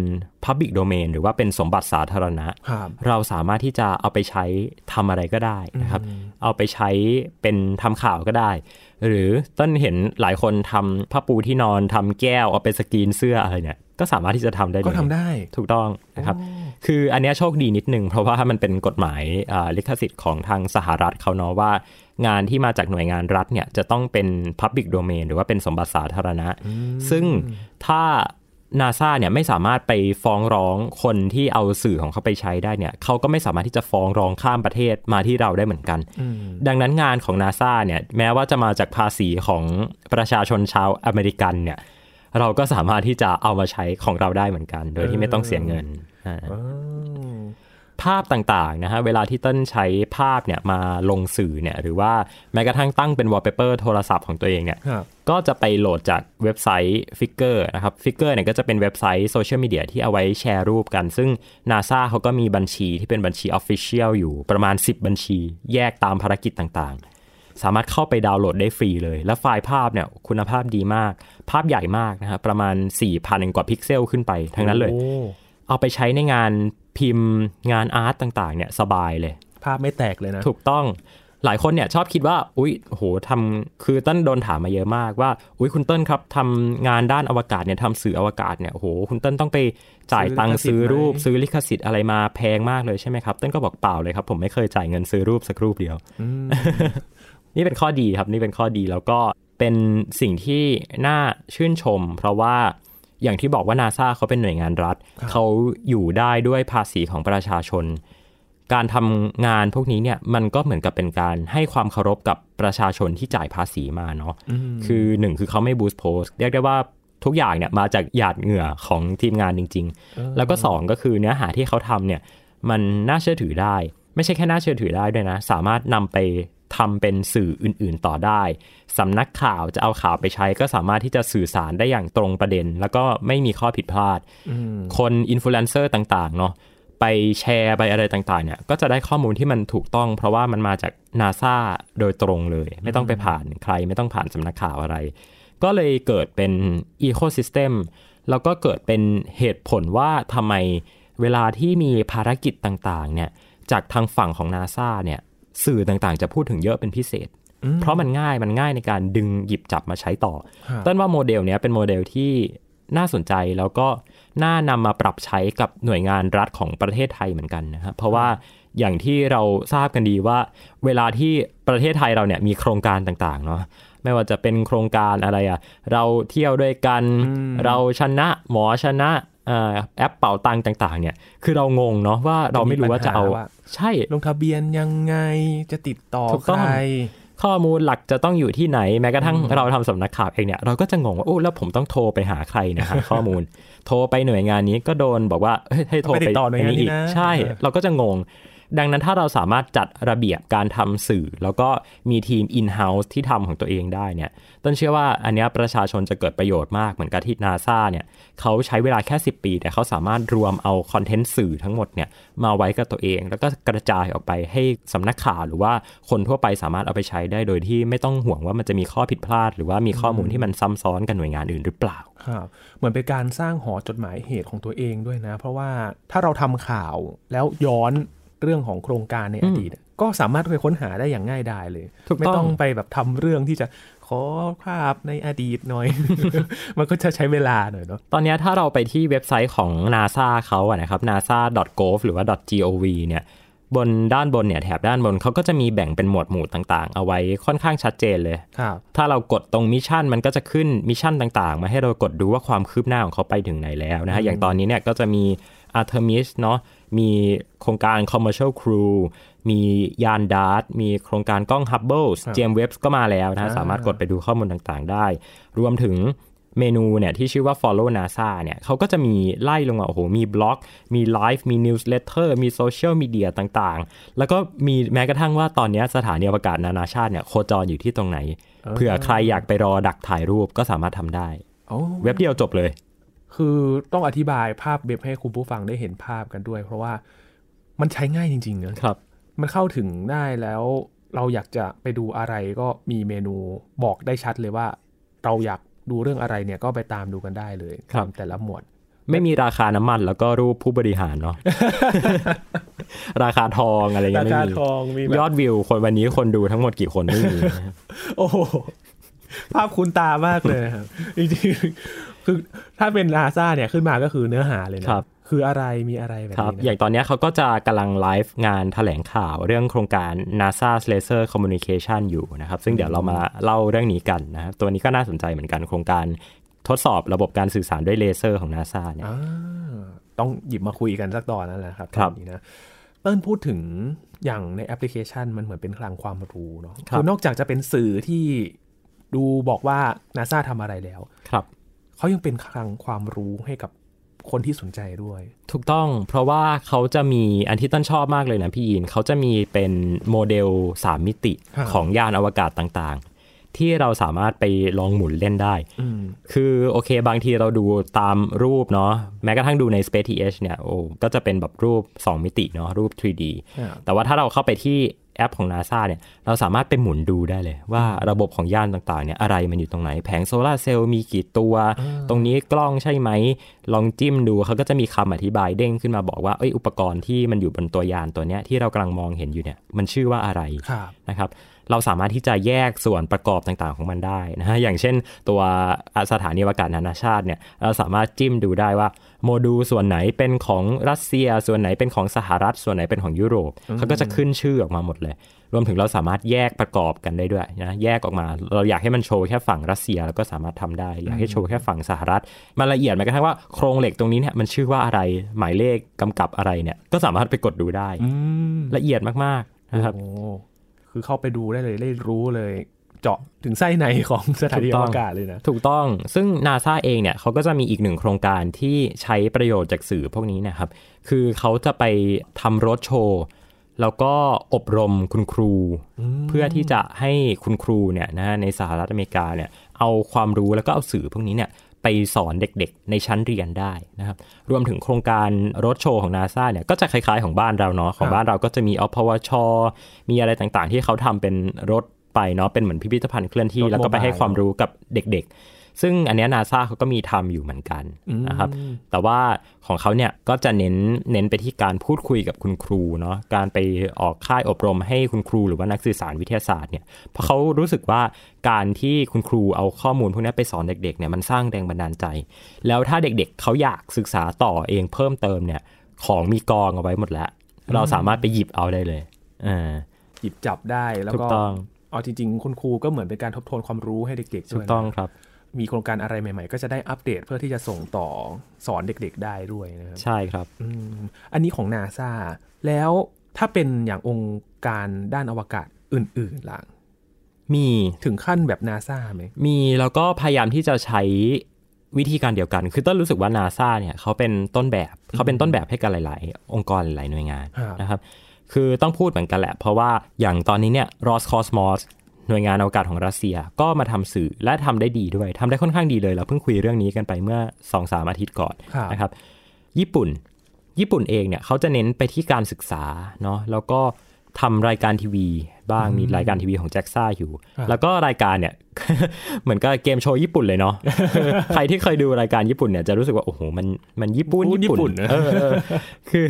S2: Public Domain หรือว่าเป็นสมบัติสาธารณะ
S1: ครับ
S2: เราสามารถที่จะเอาไปใช้ทำอะไรก็ได้นะครับ เอาไปใช้เป็นทำข่าวก็ได้ หรือต้นเห็นหลายคนทำผ้าปูที่นอนทำแก้วเอาไปสกรีนเสื้ออะไรเนี่ยก็สามารถที่จะทำได้เลย
S1: ก็ทำได้
S2: ถูกต้องนะครับ คืออันเนี้ยโชคดีนิดนึง เพราะว่ามันเป็นกฎหมายอ่าลิขสิทธิ์ของทางสหรัฐเขาเนาะว่า งานที่มาจากหน่วยงานรัฐเนี่ยจะต้องเป็น Public Domain หรือว่าเป็นสมบัติสาธารณะ ซึ่งถ้า นาซาเนี่ยไม่สามารถไปฟ้องร้องคนที่เอาสื่อของเขาไปใช้ได้เนี่ยเขาก็ไม่สามารถที่จะฟ้องร้องข้ามประเทศมาที่เราได้เหมือนกัน ดังนั้นงานของนาซาเนี่ยแม้ว่าจะมาจากภาษีของประชาชนชาวอเมริกันเนี่ยเราก็สามารถที่จะเอามาใช้ของเราได้เหมือนกัน โดยที่ไม่ต้องเสียเงินอ่า ภาพต่างๆนะฮะเวลาที่ต้นใช้ภาพเนี่ยมาลงสื่อเนี่ยหรือว่าแม้กระทั่งตั้งเป็นวอลเปเปอร์โทรศัพท์ของตัวเองเนี่ย
S1: ครับ
S2: ก็จะไปโหลดจากเว็บไซต์ Figure นะครับ Figure เนี่ยก็จะเป็นเว็บไซต์โซเชียลมีเดียที่เอาไว้แชร์รูปกัน ซึ่ง NASA เขาก็มีบัญชีที่เป็นบัญชี Official อยู่ประมาณ 10 บัญชี แยกตามภารกิจต่างๆสามารถเข้าไปดาวน์โหลดได้ฟรีเลย และไฟล์ภาพเนี่ยคุณภาพดีมาก ภาพใหญ่มากนะฮะประมาณ4,000กว่าพิกเซลขึ้นไป ทั้งนั้นเลย
S1: โอ้
S2: เอาไปใช้ในงาน พิมพ์งาน art ต่างๆเนี่ยสบายเลย
S1: ภาพไม่แตกเลยนะ
S2: ถูกต้องหลายคนเนี่ยชอบคิดว่า อุ๊ยโหทำคือต้นโดนถามมาเยอะมากว่า อุ๊ยคุณเต้นครับทำงานด้านอวกาศเนี่ยทำสื่ออวกาศเนี่ยโหคุณเต้นต้องไปจ่ายตังค์
S1: ซื้
S2: ซื้
S1: อ
S2: อ
S1: ลิขสิทธิ์
S2: รูป
S1: ไหม
S2: ซื้อลิขสิทธิ์อะไรมาแพงมากเลยใช่ไหมครับเต้นก็บอกเปล่าเลยครับ ผมไม่เคยจ่ายเงินซื้อรูปสักรูปเดียว นี่เป็นข้อดีครับนี่เป็นข้อดีแล้วก็เป็นสิ่งที่น่าชื่นชม เพราะว่า อย่างที่บอกว่านาซาเขาเป็นหน่วยงานรัฐ เขาอยู่ได้ด้วยภาษีของประชาชน การทำงานพวกนี้เนี่ยมันก็เหมือนกับเป็นการให้ความเคารพกับประชาชนที่จ่ายภาษีมาเนาะคือหนึ่งคือเขาไม่บูสต์โพสเรียกได้ว่าทุกอย่างเนี่ยมาจากหยาดเหงื่อของทีมงานจริง ๆ แล้วก็สองก็คือเนื้อหาที่เขาทำเนี่ยมันน่าเชื่อถือได้ ไม่ใช่แค่น่าเชื่อถือได้ด้วยนะ สามารถนำไป ทำเป็นสื่ออื่นๆต่อได้สำนักข่าวจะเอาข่าวไปใช้ ก็สามารถที่จะสื่อสารได้อย่างตรงประเด็น แล้วก็ไม่มีข้อผิดพลาด คนอินฟลูเอนเซอร์ต่างๆเนาะไปแชร์ไปอะไรต่างๆเนี่ยก็จะได้ข้อมูลที่มันถูกต้อง เพราะว่ามันมาจากนาซาโดยตรงเลย ไม่ต้องไปผ่านใคร ไม่ต้องผ่านสำนักข่าวอะไร ก็เลยเกิดเป็น ecosystem แล้วก็เกิดเป็นเหตุผลว่าทำไมเวลาที่มีภารกิจต่างๆเนี่ยจากทางฝั่งของนาซาเนี่ย สื่อต่างๆ จะพูดถึงเยอะเป็นพิเศษ เพราะมันง่ายมันง่ายในการดึงหยิบจับมาใช้ต่อ
S1: ครับ
S2: ต้นว่าโมเดลเนี้ยเป็นโมเดลที่น่าสนใจแล้วก็น่านำมาปรับใช้กับหน่วยงานรัฐของประเทศไทยเหมือนกันนะครับเพราะว่าอย่างที่เราทราบกันดีว่า เวลาที่ประเทศไทยเราเนี่ยมีโครงการต่างๆเนาะไม่ว่าจะเป็นโครงการอะไรอะเราเที่ยวด้วยกัน เราชนะหมอชนะเอ่อ แอปเป่าตังค์ต่างๆ เนี่ย คือเรางงเนาะว่าเราไม่รู้ว่าจะเอา
S1: มีปัญหาว่า
S2: ใช่
S1: ลงทะเบียนยังไง จะติดต่อ
S2: ถูกต้อง
S1: ใคร
S2: ข้อมูลหลักจะต้องอยู่ที่ไหน แม้กระทั่งเราทำสำนักข่าวเองเนี่ย เราก็จะงงว่า โอ้ แล้วผมต้องโทรไปหาใครเนะหาข้อมูล โทรไปหน่วยงานนี้ก็โดนบอกว่าเฮ้ยให้โทร
S1: ไปติดต่อหน่วยงานนี้
S2: อีก
S1: นะ
S2: ใช่
S1: เออ
S2: เราก็จะงง ดังนั้นถ้าเราสามารถจัดระเบียบการทำสื่อ แล้วก็มีทีม in-house ที่ทำของตัวเองได้เนี่ยต้นเชื่อว่าอันเนี้ยประชาชนจะเกิดประโยชน์มากเหมือนกับที่นาซาเนี่ยเขาใช้เวลาแค่ 10 ปี แต่เขาสามารถรวมเอาคอนเทนต์สื่อทั้งหมดเนี่ยมาไว้กับตัวเอง แล้วก็กระจายออกไปให้สำนักข่าวหรือว่าคนทั่วไปสามารถเอาไปใช้ได้โดยที่ไม่ต้องห่วงว่ามันจะมีข้อผิดพลาด หรือว่ามีข้อมูลที่มันซ้ำซ้อนกับหน่วยงานอื่นหรือเปล่า
S1: ครับเหมือนเป็นการสร้างหอจดหมายเหตุของตัวเองด้วยนะ เพราะว่าถ้าเราทำข่าวแล้วย้อน เรื่องของโครงการในอดีตก็สามารถไปค้นหาได้อย่างง่ายดายเลย
S2: ถูกต้อง
S1: ไม่ต้องไปแบบทำเรื่องที่จะขอภาพในอดีตหน่อย มันก็จะใช้เวลาหน่อยเนาะ
S2: ตอนเนี้ยถ้าเราไปที่เว็บไซต์ของ NASA เขาอะนะครับ nasa.gov หรือว่า .gov เนี่ยบนด้านบนเนี่ยแถบด้านบนเขาก็จะมีแบ่งเป็นหมวดหมู่ต่างๆ เอาไว้ค่อนข้างชัดเจนเลย
S1: ครับ
S2: ถ้าเรากดตรง mission มันก็จะขึ้น mission ต่างๆ มาให้เรากดดูว่าความคืบหน้าของเขาไปถึงไหนแล้วนะฮะอย่างตอนนี้เนี่ยก็จะมี Artemis เนาะมีโครงการ Commercial Crew มียาน DART มีโครงการกล้อง Hubble
S1: ครับ
S2: James Webb ก็มาแล้วนะฮะ
S1: อ่า
S2: สามารถกดไปดูข้อมูลต่างๆได้ รวมถึงเมนูเนี่ยที่ชื่อว่า follow NASA เนี่ยเขาก็จะมีไล่ลงมาโอ้โห มีบล็อก มีไลฟ์ มี newsletter มีโซเชียลมีเดียต่างๆ แล้วก็มีแม้กระทั่งว่าตอนเนี้ยสถานีอวกาศนานาชาติเนี่ยโคจรอยู่ที่ตรงไหน เผื่อใครอยากไปรอดักถ่ายรูปก็สามารถทำได้
S1: โอ้
S2: เว็บเดียวจบเลย
S1: คือต้องอธิบายภาพเว็บให้คุณผู้ฟังได้เห็นภาพกันด้วย เพราะว่ามันใช้ง่ายจริงๆนะครับ มันเข้าถึงได้แล้วเราอยากจะไปดูอะไรก็มีเมนูบอกได้ชัดเลยว่า เราอยากดูเรื่องอะไรเนี่ยก็ไปตามดูกันได้เลย
S2: ครับ
S1: ตามแต่ละหมวด
S2: ไม่มีราคาน้ำมันแล้วก็รูปผู้บริหารเนาะราคาทองอะไรเงี้
S1: ราย
S2: ไม่
S1: คา
S2: มี
S1: ทองมีแบ
S2: ยอบดวิวคนวันนี้คนดูทั้งหมดกี่คนไม่มี
S1: โอ้โหภาพคุณตามากเลยนะครับจริงๆ คือถ้าเป็นนาซาเนี่ยขึ้นมาก็คือเนื้อหาเลยนะครับ คืออะไรมีอะไรแบบ
S2: ครับ
S1: นี้นะ
S2: อย่างตอนเนี้ยเขาก็จะกำลังไลฟ์งานแถลงข่าวเรื่องโครงการ NASA Laser Communication อยู่นะครับ ซึ่งเดี๋ยวเรามาเล่าเรื่องนี้กันนะครับตัวนี้ก็น่าสนใจเหมือนกันโครงการทดสอบระบบการสื่อสารด้วยเลเซอร์ของ NASA เนี่ย
S1: อ่าต้องหยิบมาคุยกันสักตอนนั่นแหละครับ
S2: ครับ
S1: ตอนนี้นะเติ้ลพูดถึงอย่างในแอปพลิเคชันมันเหมือนเป็นคลังความรู้เนาะ
S2: ครับ
S1: อนอกจากจะเป็นสื่อที่ดูบอกว่านาซาทำอะไรแล้ว
S2: ครับ
S1: เขายังเป็นคลังความรู้ให้กับคนที่สนใจด้วย
S2: ถูกต้องเพราะว่าเขาจะมีอันที่ต้นชอบมากเลยนะพี่ยินเขาจะมีเป็นโมเดล 3 มิติ
S1: ครับ
S2: ของยานอวกาศต่างๆ ที่เราสามารถไปลองหมุนเล่นได้
S1: อืม
S2: คือโอเคบางทีเราดูตามรูปเนาะแม้กระทั่งดูใน Space TH เนี่ยโอ้ก็จะเป็นแบบรูป 2 มิติเนาะรูป 3D
S1: ครับ
S2: แต่ว่าถ้าเราเข้าไปที่ แอปของ NASA เนี่ยเราสามารถไปหมุนดูได้เลย ว่าระบบของยานต่างๆเนี่ยอะไรมันอยู่ตรงไหน แผงโซลาร์เซลล์มีกี่ตัว ตรงนี้กล้องใช่ไหม ลองจิ้มดูเขาก็จะมีคำอธิบายเด้งขึ้นมาบอกว่าเอ้ยอุปกรณ์ที่มันอยู่บนตัวยานตัวเนี้ยที่เรากำลังมองเห็นอยู่เนี่ยมันชื่อว่าอะไร
S1: ครับ
S2: นะครับเราสามารถที่จะแยกส่วนประกอบต่างๆของมันได้นะฮะอย่างเช่น ตัวสถานีอวกาศนานาชาติเนี่ยเราสามารถจิ้มดูได้ว่า โมดูลส่วนไหนเป็นของรัสเซีย ส่วนไหนเป็นของสหรัฐ ส่วนไหนเป็นของยุโรปเขาก็จะขึ้นชื่อออกมาหมดเลย รวมถึงเราสามารถแยกประกอบกันได้ด้วยนะแยกออกมา เราอยากให้มันโชว์แค่ฝั่งรัสเซียแล้วก็สามารถทำได้ อยากให้โชว์แค่ฝั่งสหรัฐมันละเอียดแม้กระทั่งว่าโครงเหล็กตรงนี้เนี่ยมันชื่อว่าอะไรหมายเลขกำกับอะไรเนี่ยก็สามารถไปกดดูได้
S1: อืม
S2: ละเอียดมากๆนะครับ
S1: โอ้คือเข้าไปดูได้เลยได้รู้เลย เจาะถึงไส้ในของสถานีอวกาศเลยนะ
S2: ถูกต้องซึ่ง NASA เองเนี่ยเขาก็จะมีอีกหนึ่งโครงการที่ใช้ประโยชน์จากสื่อพวกนี้นะครับ คือเขาจะไปทำรถโชว์ แล้วก็อบรมคุณครู เพื่อที่จะให้คุณครูเนี่ยนะในสหรัฐอเมริกาเนี่ยเอาความรู้แล้วก็เอาสื่อพวกนี้เนี่ยไปสอนเด็กๆ ในชั้นเรียนได้นะครับ รวมถึงโครงการรถโชว์ของ NASA เนี่ยก็จะคล้ายๆของบ้านเราเนาะของบ้านเราก็จะมีอพวช มีอะไรต่างๆ ที่เขาทำเป็นรถ ไปเนาะเป็นเหมือนพิพิธภัณฑ์เคลื่อนที่
S1: รถ
S2: แล้วก็ไปให้
S1: โมบาย
S2: ความรู้กับเด็กๆ ซึ่งอันเนี้นาซาเขาก็มีทำอยู่เหมือนกันนะครับแต่ว่าของเขาเนี่ยก็จะเน้นเน้นไปที่การพูดคุยกับคุณครูเนาะการไปออกค่ายอบรมให้คุณครูหรือว่านักสื่อสารวิทยาศาสตร์เนี่ยเพราะเขารู้สึกว่าการที่คุณครูเอาข้อมูลพวกนี้ไปสอนเด็กๆเนี่ยมันสร้างแรงบันดาลใจ แล้วถ้าเด็กๆเขาอยากศึกษาต่อเองเพิ่มเติมเนี่ยของมีกองเอาไว้หมดแล้ว เราสามารถไปหยิบเอาได้เลยอ่า
S1: หยิบจับได้แล้ว
S2: ถู
S1: ก็
S2: กต้อง
S1: เอาจริงๆคุณครูก็เหมือนเป็นการทบทวนความรู้ให้เด็กๆ
S2: ถู
S1: ด้ว
S2: ก
S1: ย
S2: ต้อง
S1: นะครับมีโครงการอะไรใหม่ ๆ ก็จะได้อัปเดตเพื่อที่จะส่งต่อสอนเด็กๆได้ด้วยนะครับ
S2: ใช่ครับ
S1: อืมอันนี้ของนาซาแล้วถ้าเป็นอย่างองค์การด้านอวกาศอื่นๆล่ะ
S2: มี
S1: ถึงขั้นแบบนาซาไหม
S2: มีแล้วก็พยายามที่จะใช้วิธีการเดียวกัน คือต้นรู้สึกว่านาซาเนี่ยเขาเป็นต้นแบบเขาเป็นต้นแบบให้กับหลาย ๆ องค์กรหลายๆหน่วยงาน
S1: ครับ
S2: นะครับ คือต้องพูดเหมือนกันแหละ เพราะว่าอย่างตอนนี้เนี่ย Roscosmos หน่วยงานอวกาศของรัสเซียก็มาทำสื่อและทำได้ดีด้วยทำได้ค่อนข้างดีเลย เราเพิ่งคุยเรื่องนี้กันไปเมื่อ2อสาอาทิตย์ก่อน
S1: ครับ
S2: นะครับ ญี่ปุ่น ญี่ปุ่นเองเนี่ยเขาจะเน้นไปที่การศึกษาเนาะแล้วก็ทำรายการทีวี บ้าง มีรายการทีวีของแจ็คซ่าอยู่ แล้วก็รายการเนี่ย เหมือนกับเกมโชว์ญี่ปุ่นเลยเนาะใครที่เคยดูรายการญี่ปุ่นเนี่ยจะรู้สึกว่า โอ้โห มันมันญี่ปุ่น
S1: พูดญี่ปุ่นนะ
S2: เออเออคือ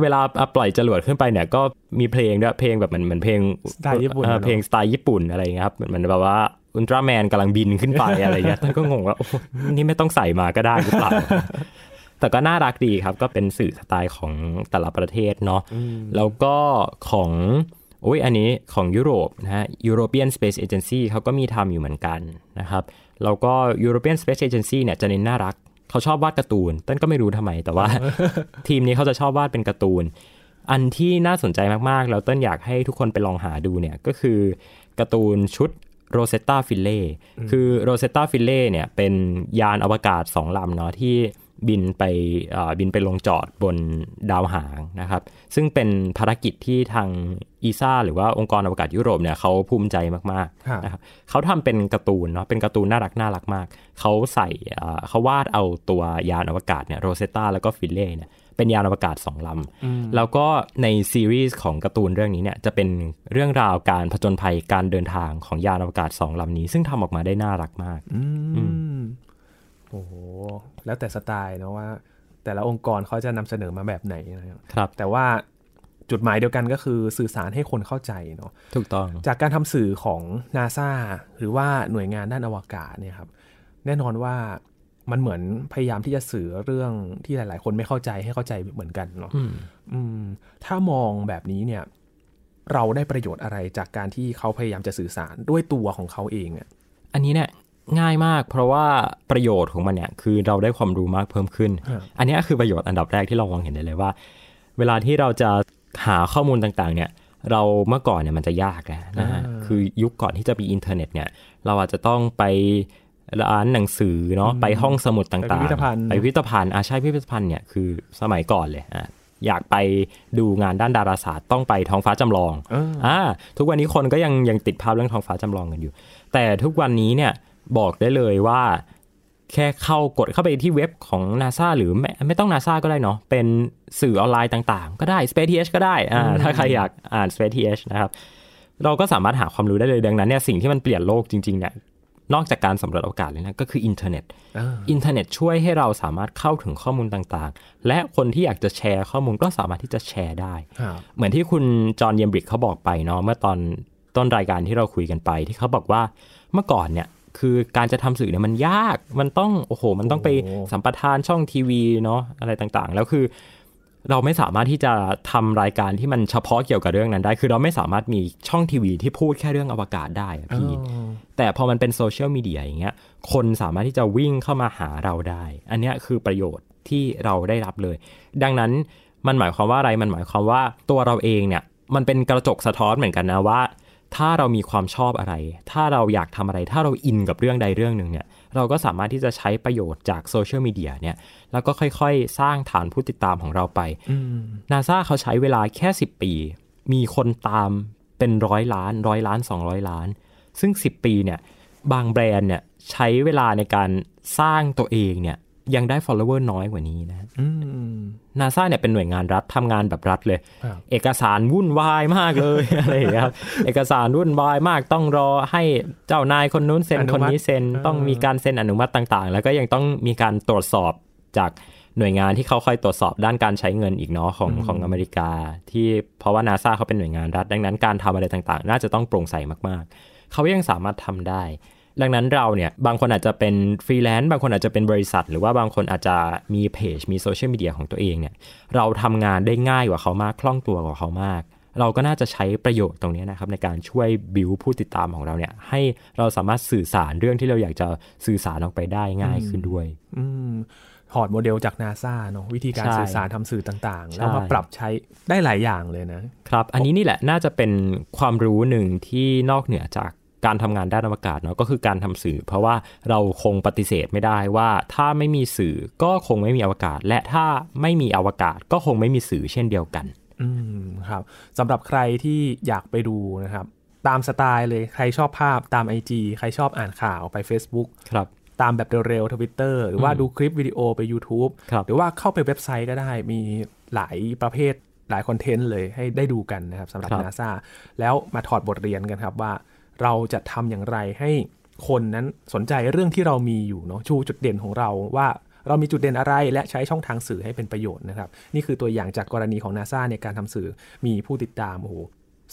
S2: เวลาปล่อยจรวดขึ้นไปเนี่ยก็มีเพลงด้วยเพลงแบบเหมือนเหมือนเพลง
S1: สไตล์ญี่ปุ่น
S2: เออ
S1: อะเนอะ
S2: เพลงสไตล์ญี่ปุ่นอะไรอย่างเงี้ยครับเหมือนเหมือนแบบว่าอุลตร้าแมนกำลังบินขึ้นไปอะไรเงี้ยท่านก็งงว่าโอ้โหนี่ไม่ต้องใส่มาก็ได้หรือเปล่าแต่ก็น่ารักดีครับ ก็เป็นสื่อสไตล์ของแต่ละประเทศเนาะแล้วก็ของ โอ้ยอันนี้ของยุโรปนะฮะ European Space Agency เขาก็มีทำอยู่เหมือนกันนะครับแล้วก็ European Space Agency เนี่ยจะเน้นน่ารัก เขาชอบวาดการ์ตูนต้นก็ไม่รู้ทำไม แต่ว่า ทีมนี้เขาจะชอบวาดเป็นการ์ตูน อันที่น่าสนใจมาก ๆ แล้วต้นอยากให้ทุกคนไปลองหาดูเนี่ยก็คือการ์ตูนชุด Rosetta Philae คือ Rosetta Philae เนี่ยเป็นยานอวกาศสองลำเนาะที่ บินไปเอ่อบินไปลงจอดบนดาวหางนะครับ ซึ่งเป็นภารกิจที่ทาง ESA หรือว่าองค์กรอวกาศยุโรปเนี่ยเขาภูมิใจมาก
S1: ครับ
S2: ๆนะครับเขาทำเป็นการ์ตูนเนาะเป็นการ์ตูนน่ารักน่ารักมาก เขาใส่เอ่อเขาวาดเอาตัวยานอวกาศเนี่ยโรเซตตาแล้วก็ Philae เนี่ยเป็นยานอวกาศสองลำ แล้วก็ในซีรีส์ของการ์ตูนเรื่องนี้เนี่ยจะเป็นเรื่องราวการผจญภัยการเดินทางของยานอวกาศสองลำนี้ ซึ่งทำออกมาได้น่ารักมาก
S1: อืมโอ้โห แล้วแต่สไตล์เนาะว่า แต่ละองค์กรเขาจะนำเสนอมาแบบไหนนะครับ
S2: ครับ
S1: แต่ว่าจุดหมายเดียวกันก็คือสื่อสารให้คนเข้าใจเนาะ
S2: ถูกต้อง
S1: จากการทำสื่อของนาซาหรือว่าหน่วยงานด้านอวกาศเนี่ยครับ แน่นอนว่ามันเหมือนพยายามที่จะสื่อเรื่องที่หลาย ๆ คนไม่เข้าใจให้เข้าใจเหมือนกันเนาะ
S2: อืม
S1: อืมถ้ามองแบบนี้เนี่ย เราได้ประโยชน์อะไรจากการที่เขาพยายามจะสื่อสารด้วยตัวของเขาเองอะ
S2: อันนี้เนี่ย ง่ายมาก เพราะว่าประโยชน์ของมันเนี่ยคือเราได้ความรู้มากเพิ่มขึ้น
S1: ครับ
S2: อันนี้คือประโยชน์อันดับแรกที่เรามองเห็นได้เลยว่า เวลาที่เราจะหาข้อมูลต่างๆ เนี่ย เราเมื่อก่อนเนี่ยมันจะยากแล้วนะฮะ
S1: อ่า
S2: คือยุคก่อนที่จะมีอินเทอร์เน็ตเนี่ย เราอาจจะต้องไปร้านหนังสือเนาะไปห้องสมุดต่างๆ
S1: ไปพิพิธภัณฑ์
S2: ไปพิพิธภัณฑ์อ่าใช่พิพิธภัณฑ์เนี่ยคือสมัยก่อนเลยอะอยากไปดูงานด้านดาราศาสตร์ต้องไปท้องฟ้าจำลอง
S1: เออ
S2: อ่าทุกวันนี้คนก็ยังยังติดภาพเรื่องท้องฟ้าจำลองกันอยู่ แต่ทุกวันนี้เนี่ย บอกได้เลยว่า แค่เข้ากดเข้าไปที่เว็บของ NASA หรือไม่ไม่ต้อง NASA ก็ได้เนาะเป็นสื่อออนไลน์ต่างๆ ก็ได้ Space TH ก็ได้อ่าถ้าใครอยากอ่าน Space TH นะครับ เราก็สามารถหาความรู้ได้เลยดังนั้นเนี่ยสิ่งที่มันเปลี่ยนโลกจริงๆเนี่ยนอกจากการสำรวจอวกาศเลยนะก็คืออินเทอร์เน็ต
S1: อ่า
S2: อินเทอร์เน็ตช่วยให้เราสามารถเข้าถึงข้อมูลต่างๆ และคนที่อยากจะแชร์ข้อมูลก็สามารถที่จะแชร์ได้
S1: ครับ
S2: เหมือนที่คุณ John Yembrick เขาบอกไปเนาะเมื่อตอนต้นรายการที่เราคุยกันไป ที่เขาบอกว่าเมื่อก่อนเนี่ย คือการจะทำสื่อเนี่ยมันยาก มันต้องโอ้โห มันต้องไป
S1: โอ้
S2: สัมปทานช่องทีวีเนาะอะไรต่างๆ แล้วคือ เราไม่สามารถที่จะทำรายการที่มันเฉพาะเกี่ยวกับเรื่องนั้นได้ คือเราไม่สามารถมีช่องทีวีที่พูดแค่เรื่องอวกาศได้อะพี่
S1: อ๋อ
S2: แต่พอมันเป็นโซเชียลมีเดียอย่างเงี้ย คนสามารถที่จะวิ่งเข้ามาหาเราได้ อันเนี้ยคือประโยชน์ที่เราได้รับเลย ดังนั้นมันหมายความว่าอะไร มันหมายความว่าตัวเราเองเนี่ย มันเป็นกระจกสะท้อนเหมือนกันนะว่า ถ้าเรามีความชอบอะไร ถ้าเราอยากทำอะไร ถ้าเราอินกับเรื่องใดเรื่องหนึ่งเนี่ย เราก็สามารถที่จะใช้ประโยชน์จากโซเชียลมีเดียเนี่ย แล้วก็ค่อยๆ สร้างฐานผู้ติดตามของเราไป
S1: อืม
S2: นาซาเขาใช้เวลาแค่ 10 ปี มีคนตามเป็นร้อยล้านร้อยล้าน 200 ล้าน ซึ่ง 10 ปีเนี่ย บางแบรนด์เนี่ยใช้เวลาในการสร้างตัวเองเนี่ย ยังได้ follower น้อยกว่านี้นะ
S1: อืม
S2: นาซาเนี่ยเป็นหน่วยงานรัฐทำงานแบบรัฐเลย
S1: ครับ
S2: เอกสารวุ่นวายมากเลยอะไรอย่างเงี้ยครับเอกสารวุ่นวายมากต้องรอให้เจ้านายคนนู้นเซ็น
S1: อนุ
S2: คน
S1: มัติ
S2: นี้เซ็น
S1: เออ
S2: ต้องมีการเซ็นอนุมัติต่างๆ แล้วก็ยังต้องมีการตรวจสอบจากหน่วยงานที่เขาคอยตรวจสอบด้านการใช้เงินอีกเนาะของของอเมริกา ที่เพราะว่านาซาเขาเป็นหน่วยงานรัฐ ดังนั้นการทำอะไรต่างๆ น่าจะต้องโปร่งใสมากๆ เขายังสามารถทำได้ ดังนั้นเราเนี่ยบางคนอาจจะเป็นฟรีแลนซ์บางคนอาจจะเป็นบริษัท หรือว่าบางคนอาจจะมีเพจมีโซเชียลมีเดียของตัวเองเนี่ยเราทำงานได้ง่ายกว่าเขามากคล่องตัวกว่าเขามาก เราก็น่าจะใช้ประโยชน์ตรงนี้นะครับในการช่วยบิวผู้ติดตามของเราเนี่ยให้เราสามารถสื่อสารเรื่องที่เราอยากจะสื่อสารออกไปได้ง่ายขึ้นด้วย
S1: อืมถอดโมเดลจากนาซาเนาะวิธีการ
S2: ใช่
S1: สื่อสารทำสื่อต่างๆ
S2: ใช่
S1: แล้วมาปรับใช้ได้หลายอย่างเลยนะ
S2: ครับ อันนี้นี่แหละน่าจะเป็นความรู้หนึ่งที่นอกเหนือจาก การทำงานด้านอวกาศเนาะก็คือการทำสื่อ เพราะว่าเราคงปฏิเสธไม่ได้ว่าถ้าไม่มีสื่อก็คงไม่มีอวกาศ และถ้าไม่มีอวกาศก็คงไม่มีสื่อเช่นเดียวกัน
S1: อืมครับสำหรับใครที่อยากไปดูนะครับ ตามสไตล์เลยใครชอบภาพตาม IG ใครชอบอ่านข่าวไป Facebook
S2: ครับ
S1: ตามแบบเร็วๆทวิตเตอร์หรือว่าดูคลิปวิดีโอไป YouTube
S2: ครับ
S1: หรือว่าเข้าไปเว็บไซต์ก็ได้มีหลายประเภทหลายคอนเทนต์เลยให้ได้ดูกันนะครับสำหรับ
S2: ครับ
S1: นาซาแล้วมาถอดบทเรียนกันครับว่า เราจะทำอย่างไรให้คนนั้นสนใจเรื่องที่เรามีอยู่เนาะชูจุดเด่นของเราว่าเรามีจุดเด่นอะไร และใช้ช่องทางสื่อให้เป็นประโยชน์นะครับ นี่คือตัวอย่างจากกรณีของนาซาในการทำสื่อมีผู้ติดตามโอ้โห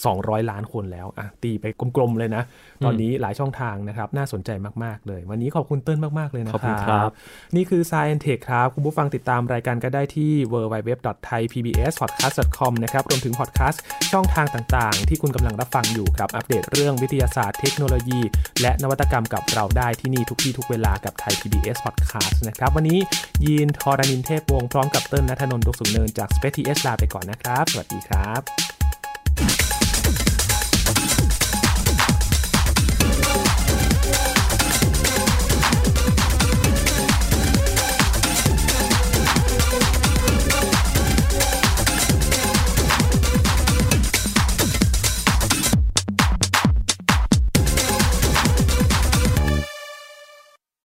S1: 200 ล้านคนแล้วอะตีไปกลมๆเลยนะ ตอนนี้หลายช่องทางนะครับ น่าสนใจมาก ๆ เลย วันนี้ขอบคุณเติ้ลมาก ๆ เลยนะ
S2: ขอบคุณ
S1: ค
S2: ครั
S1: รับ
S2: บ
S1: นี่คือ Science Tech ครับ คุณผู้ฟังติดตามรายการก็ได้ที่ www.thaipbspodcast.com นะครับ รวมถึงพอดแคสต์ช่องทางต่างๆ ที่คุณกำลังรับฟังอยู่ครับ อัปเดตเรื่องวิทยาศาสตร์เทคโนโลยี และนวัตกรรมกับเราได้ที่นี่ทุกที่ทุกเวลากับไทย PBS Podcast นะครับ วันนี้ยีนทอรานินเทพวงศ์พร้อมกับเติ้ลนัทนนท์ดวงสุนเนินจาก Space TS ลาไปก่อนนะครับ สวัสดีครับ